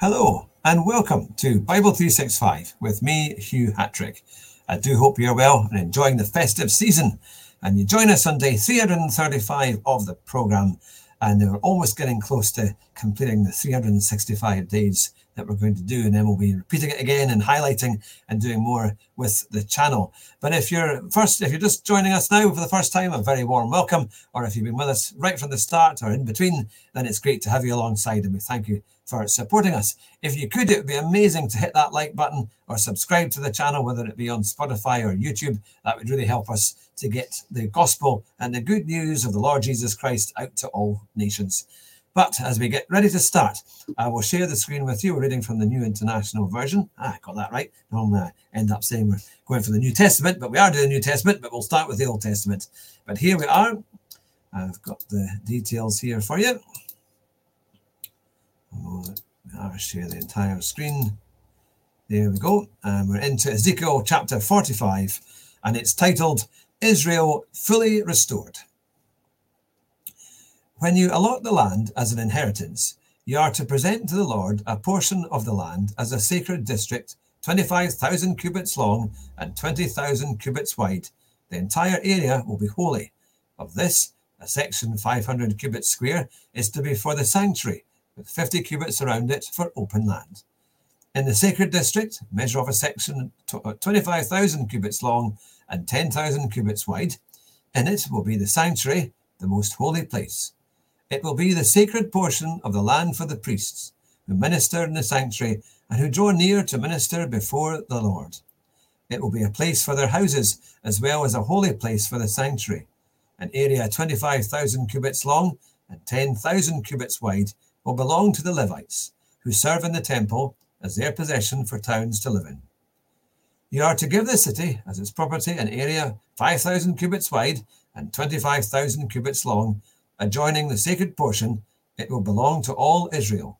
Hello and welcome to Bible 365 with me, Hugh Hatrick. I do hope you're well and enjoying the festive season. And you join us on day 335 of the programme, and we're almost getting close to completing the 365 days that we're going to do, and then we'll be repeating it again and highlighting and doing more with the channel. But if you're first, if you're just joining us now for the first time, a very warm welcome. Or if you've been with us right from the start or in between, then it's great to have you alongside, and we thank you for supporting us. If you could, it would be amazing to hit that like button or subscribe to the channel, whether it be on Spotify or YouTube. That would really help us to get the gospel and the good news of the Lord Jesus Christ out to all nations. But as we get ready to start, I will share the screen with you. We're reading from the New International Version. Ah, I got that right. I'll uh, end up saying we're going for the New Testament, but we are doing the New Testament, but we'll start with the Old Testament. But here we are. I've got the details here for you. I'll share the entire screen. There we go. And we're into Ezekiel chapter 45, and it's titled Israel Fully Restored. When you allot the land as an inheritance, you are to present to the Lord a portion of the land as a sacred district, 25,000 cubits long and 20,000 cubits wide. The entire area will be holy. Of this, a section 500 cubits square is to be for the sanctuary, with 50 cubits around it for open land. In the sacred district, measure of a section uh, 25,000 cubits long and 10,000 cubits wide. In it will be the sanctuary, the most holy place. It will be the sacred portion of the land for the priests who minister in the sanctuary and who draw near to minister before the Lord. It will be a place for their houses as well as a holy place for the sanctuary. An area 25,000 cubits long and 10,000 cubits wide will belong to the Levites, who serve in the temple as their possession for towns to live in. You are to give the city as its property an area 5,000 cubits wide and 25,000 cubits long, adjoining the sacred portion. It will belong to all Israel.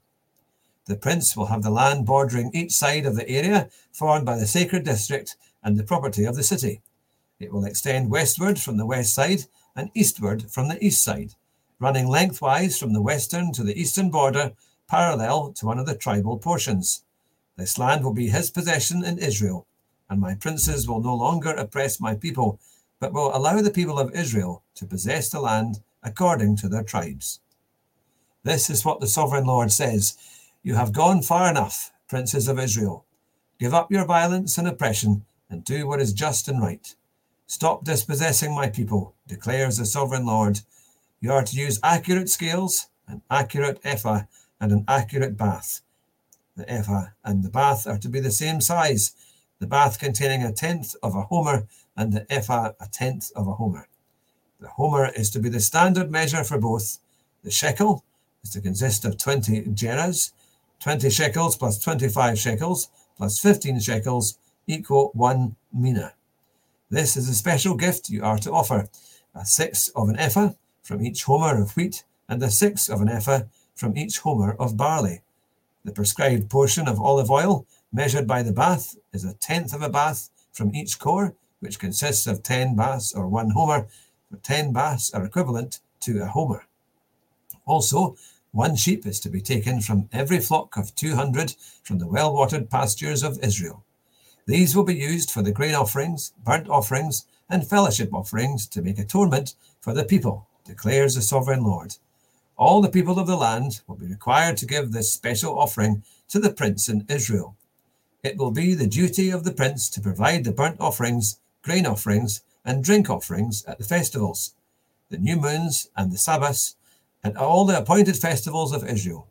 The prince will have the land bordering each side of the area formed by the sacred district and the property of the city. It will extend westward from the west side and eastward from the east side running lengthwise from the western to the eastern border, parallel to one of the tribal portions. This land will be his possession in Israel, and my princes will no longer oppress my people, but will allow the people of Israel to possess the land according to their tribes. This is what the sovereign Lord says You have gone far enough, princes of Israel. Give up your violence and oppression, and do what is just and right. Stop dispossessing my people, declares the sovereign Lord you are to use accurate scales, an accurate ephah, and an accurate bath. The ephah and the bath are to be the same size, the bath containing a tenth of a homer and the ephah a tenth of a homer. The homer is to be the standard measure for both. The shekel is to consist of 20 gerahs, 20 shekels plus 25 shekels plus 15 shekels equal one mina. This is a special gift you are to offer, a sixth of an ephah, from each homer of wheat, and a sixth of an ephah from each homer of barley. The prescribed portion of olive oil, measured by the bath, is a tenth of a bath from each cor, which consists of ten baths or one homer, for ten baths are equivalent to a homer. Also, one sheep is to be taken from every flock of two hundred from the well watered pastures of Israel. These will be used for the grain offerings, burnt offerings, and fellowship offerings to make atonement for the people declares the sovereign Lord. All the people of the land will be required to give this special offering to the prince in Israel. It will be the duty of the prince to provide the burnt offerings, grain offerings, and drink offerings at the festivals, the new moons and the Sabbaths, and all the appointed festivals of Israel.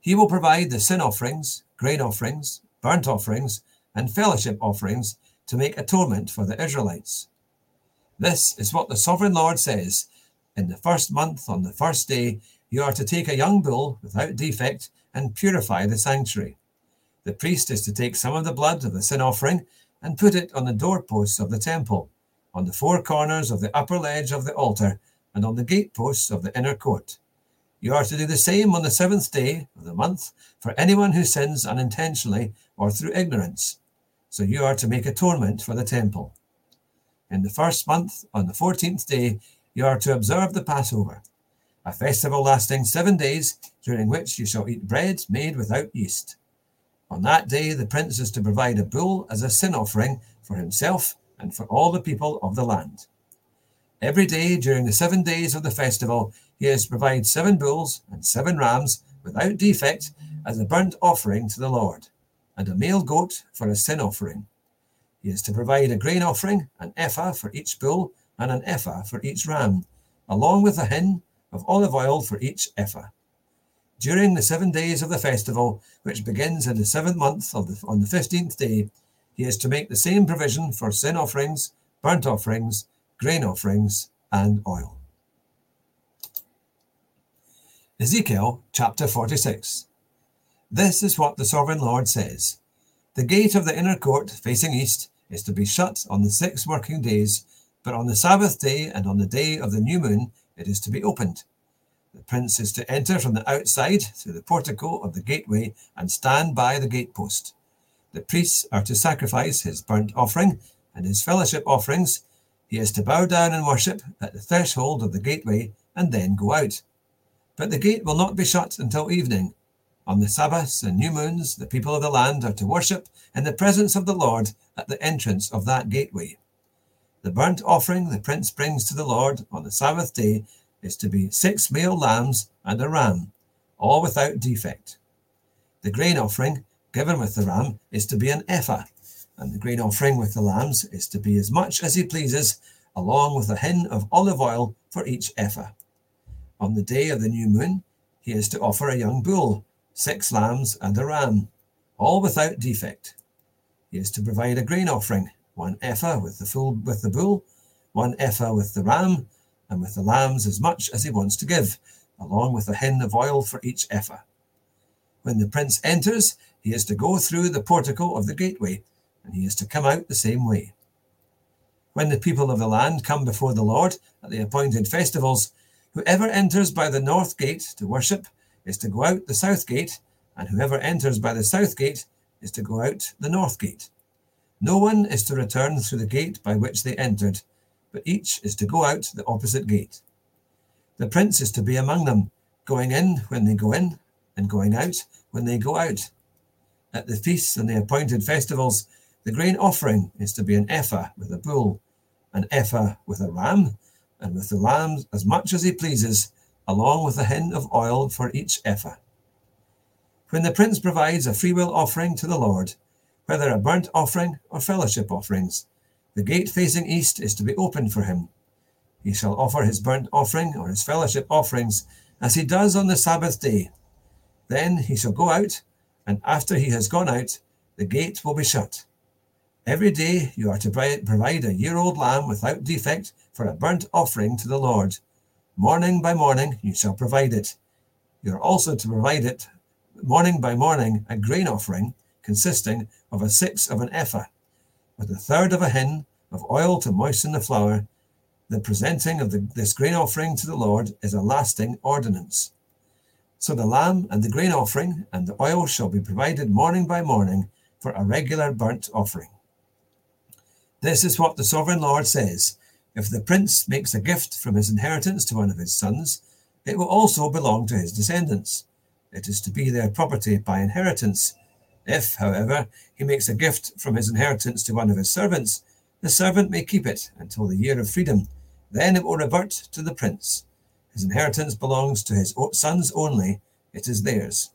He will provide the sin offerings, grain offerings, burnt offerings, and fellowship offerings to make atonement for the Israelites. This is what the sovereign Lord says in the first month, on the first day, you are to take a young bull without defect and purify the sanctuary. The priest is to take some of the blood of the sin offering and put it on the doorposts of the temple, on the four corners of the upper ledge of the altar, and on the gateposts of the inner court. You are to do the same on the seventh day of the month for anyone who sins unintentionally or through ignorance. So you are to make atonement for the temple. In the first month, on the fourteenth day, you are to observe the Passover, a festival lasting seven days, during which you shall eat bread made without yeast. On that day, the prince is to provide a bull as a sin offering for himself and for all the people of the land. Every day during the seven days of the festival, he is to provide seven bulls and seven rams without defect as a burnt offering to the Lord, and a male goat for a sin offering. He is to provide a grain offering, an ephah for each bull, and an ephah for each ram, along with a hin of olive oil for each ephah. During the seven days of the festival, which begins in the seventh month the, on the fifteenth day, he is to make the same provision for sin offerings, burnt offerings, grain offerings, and oil. Ezekiel chapter 46. This is what the sovereign Lord says The gate of the inner court facing east is to be shut on the six working days, but on the Sabbath day and on the day of the new moon it is to be opened. The prince is to enter from the outside through the portico of the gateway and stand by the gatepost. The priests are to sacrifice his burnt offering and his fellowship offerings. He is to bow down and worship at the threshold of the gateway and then go out. But the gate will not be shut until evening. On the Sabbaths and new moons, the people of the land are to worship in the presence of the Lord at the entrance of that gateway. The burnt offering the prince brings to the Lord on the Sabbath day is to be six male lambs and a ram, all without defect. The grain offering given with the ram is to be an ephah, and the grain offering with the lambs is to be as much as he pleases, along with a hin of olive oil for each ephah. On the day of the new moon, he is to offer a young bull, six lambs, and a ram, all without defect. He is to provide a grain offering, one ephah with the full with the bull, one ephah with the ram, and with the lambs as much as he wants to give, along with a hin of oil for each ephah. When the prince enters, he is to go through the portico of the gateway, and he is to come out the same way. When the people of the land come before the Lord at the appointed festivals, whoever enters by the north gate to worship is to go out the south gate, and whoever enters by the south gate is to go out the north gate. No one is to return through the gate by which they entered, but each is to go out the opposite gate. The prince is to be among them, going in when they go in, and going out when they go out. At the feasts and the appointed festivals, the grain offering is to be an ephah with a bull, an ephah with a ram, and with the lambs as much as he pleases, along with a hin of oil for each ephah. When the prince provides a freewill offering to the Lord, whether a burnt offering or fellowship offerings, the gate facing east is to be opened for him. He shall offer his burnt offering or his fellowship offerings as he does on the Sabbath day. Then he shall go out, and after he has gone out, the gate will be shut. Every day you are to provide a year old lamb without defect for a burnt offering to the Lord. Morning by morning you shall provide it. You are also to provide it morning by morning a grain offering consisting of a sixth of an ephah with a third of a hin of oil to moisten the flour. The presenting of the, this grain offering to the Lord is a lasting ordinance. So the lamb and the grain offering and the oil shall be provided morning by morning for a regular burnt offering. This is what the sovereign Lord says. If the prince makes a gift from his inheritance to one of his sons, it will also belong to his descendants. It is to be their property by inheritance, if, however, he makes a gift from his inheritance to one of his servants, the servant may keep it until the year of freedom. Then it will revert to the prince. His inheritance belongs to his sons only, it is theirs.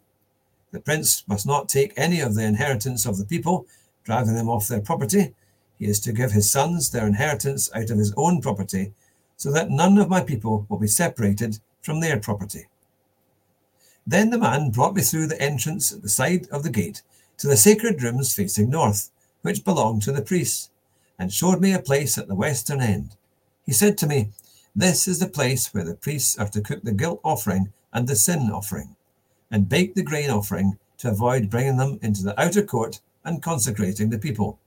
The prince must not take any of the inheritance of the people, driving them off their property. He is to give his sons their inheritance out of his own property, so that none of my people will be separated from their property. Then the man brought me through the entrance at the side of the gate to the sacred rooms facing north, which belonged to the priests, and showed me a place at the western end. He said to me, This is the place where the priests are to cook the guilt offering and the sin offering, and bake the grain offering to avoid bringing them into the outer court and consecrating the people.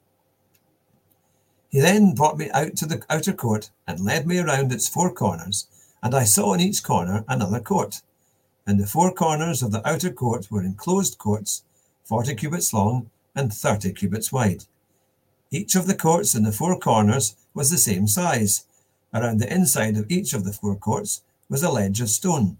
He then brought me out to the outer court and led me around its four corners, and I saw in each corner another court. And the four corners of the outer court were enclosed courts 40 cubits long and 30 cubits wide. Each of the courts in the four corners was the same size. Around the inside of each of the four courts was a ledge of stone,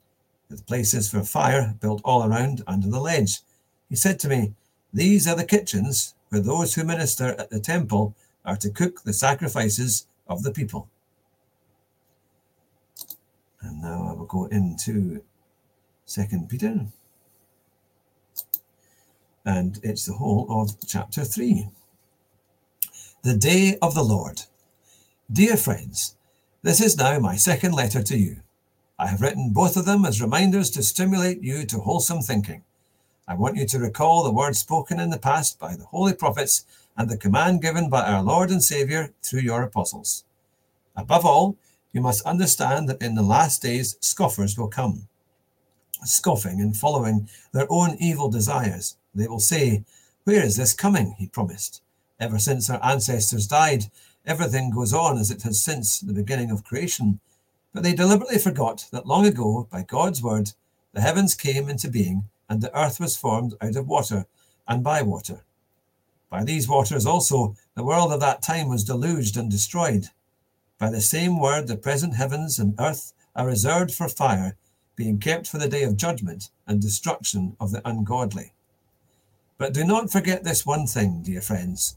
with places for fire built all around under the ledge. He said to me, These are the kitchens where those who minister at the temple are to cook the sacrifices of the people. And now I will go into Second Peter. And it's the whole of chapter 3. The Day of the Lord. Dear friends, this is now my second letter to you. I have written both of them as reminders to stimulate you to wholesome thinking. I want you to recall the words spoken in the past by the holy prophets and the command given by our Lord and Saviour through your apostles. Above all, you must understand that in the last days scoffers will come, scoffing and following their own evil desires. They will say, Where is this coming? He promised. Ever since our ancestors died, everything goes on as it has since the beginning of creation. But they deliberately forgot that long ago, by God's word, the heavens came into being and the earth was formed out of water and by water. By these waters also the world of that time was deluged and destroyed. By the same word the present heavens and earth are reserved for fire, being kept for the day of judgment and destruction of the ungodly. But do not forget this one thing, dear friends.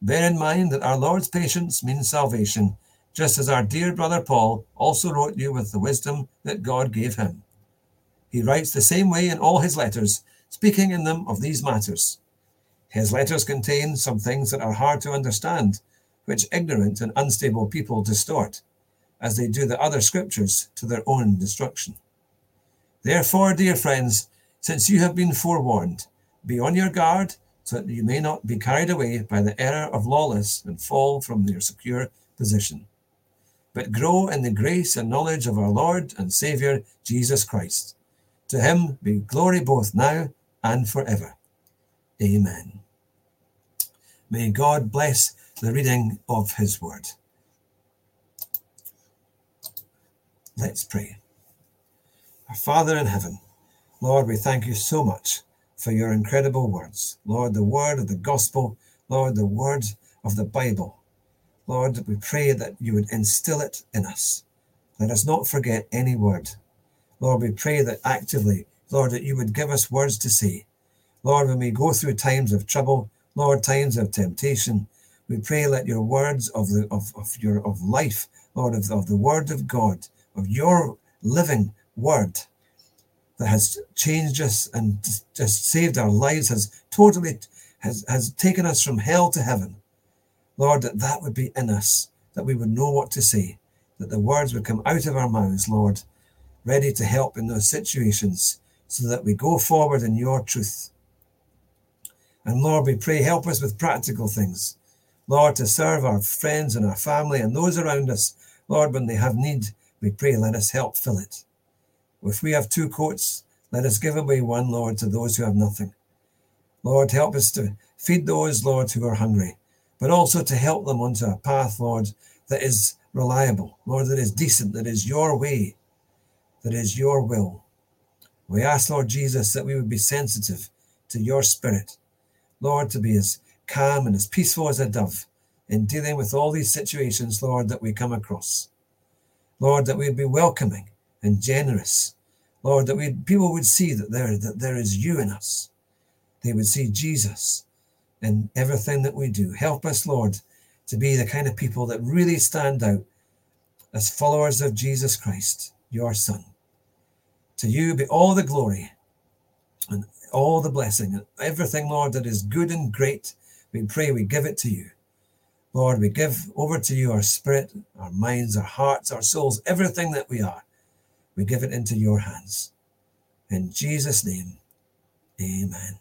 Bear in mind that our Lord's patience means salvation, just as our dear brother Paul also wrote you with the wisdom that God gave him. He writes the same way in all his letters, speaking in them of these matters. His letters contain some things that are hard to understand, which ignorant and unstable people distort, as they do the other scriptures to their own destruction. Therefore, dear friends, since you have been forewarned, be on your guard so that you may not be carried away by the error of lawless and fall from your secure position. But grow in the grace and knowledge of our Lord and Saviour Jesus Christ. To him be glory both now and forever. Amen. May God bless the reading of his word. Let's pray. Our Father in heaven, Lord, we thank you so much for your incredible words. Lord, the word of the gospel, Lord, the word of the Bible. Lord, we pray that you would instill it in us. Let us not forget any word. Lord, we pray that actively, Lord, that you would give us words to say. Lord, when we go through times of trouble, Lord, times of temptation, we pray let your words of the of, of your of life, Lord, of, of the word of God, of your living word that has changed us and just saved our lives, has totally has, has taken us from hell to heaven. Lord, that that would be in us, that we would know what to say, that the words would come out of our mouths, Lord, ready to help in those situations so that we go forward in your truth. And Lord, we pray, help us with practical things. Lord, to serve our friends and our family and those around us. Lord, when they have need, we pray, let us help fill it. If we have two coats, let us give away one, Lord, to those who have nothing. Lord, help us to feed those, Lord, who are hungry, but also to help them onto a path, Lord, that is reliable, Lord, that is decent, that is your way, that is your will. We ask, Lord Jesus, that we would be sensitive to your spirit. Lord, to be as calm and as peaceful as a dove in dealing with all these situations, Lord, that we come across. Lord, that we'd be welcoming and generous. Lord, that we people would see that there, that there is you in us. They would see Jesus in everything that we do. Help us, Lord, to be the kind of people that really stand out as followers of Jesus Christ, your Son. To you be all the glory and all the blessing and everything, Lord, that is good and great We pray we give it to you. Lord, we give over to you our spirit, our minds, our hearts, our souls, everything that we are. We give it into your hands. In Jesus' name, amen.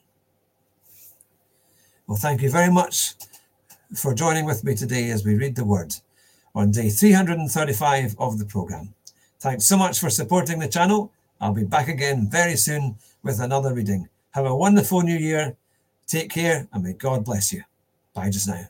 Well, thank you very much for joining with me today as we read the word on day 335 of the program. Thanks so much for supporting the channel. I'll be back again very soon with another reading. Have a wonderful new year. Take care and may God bless you. Bye just now.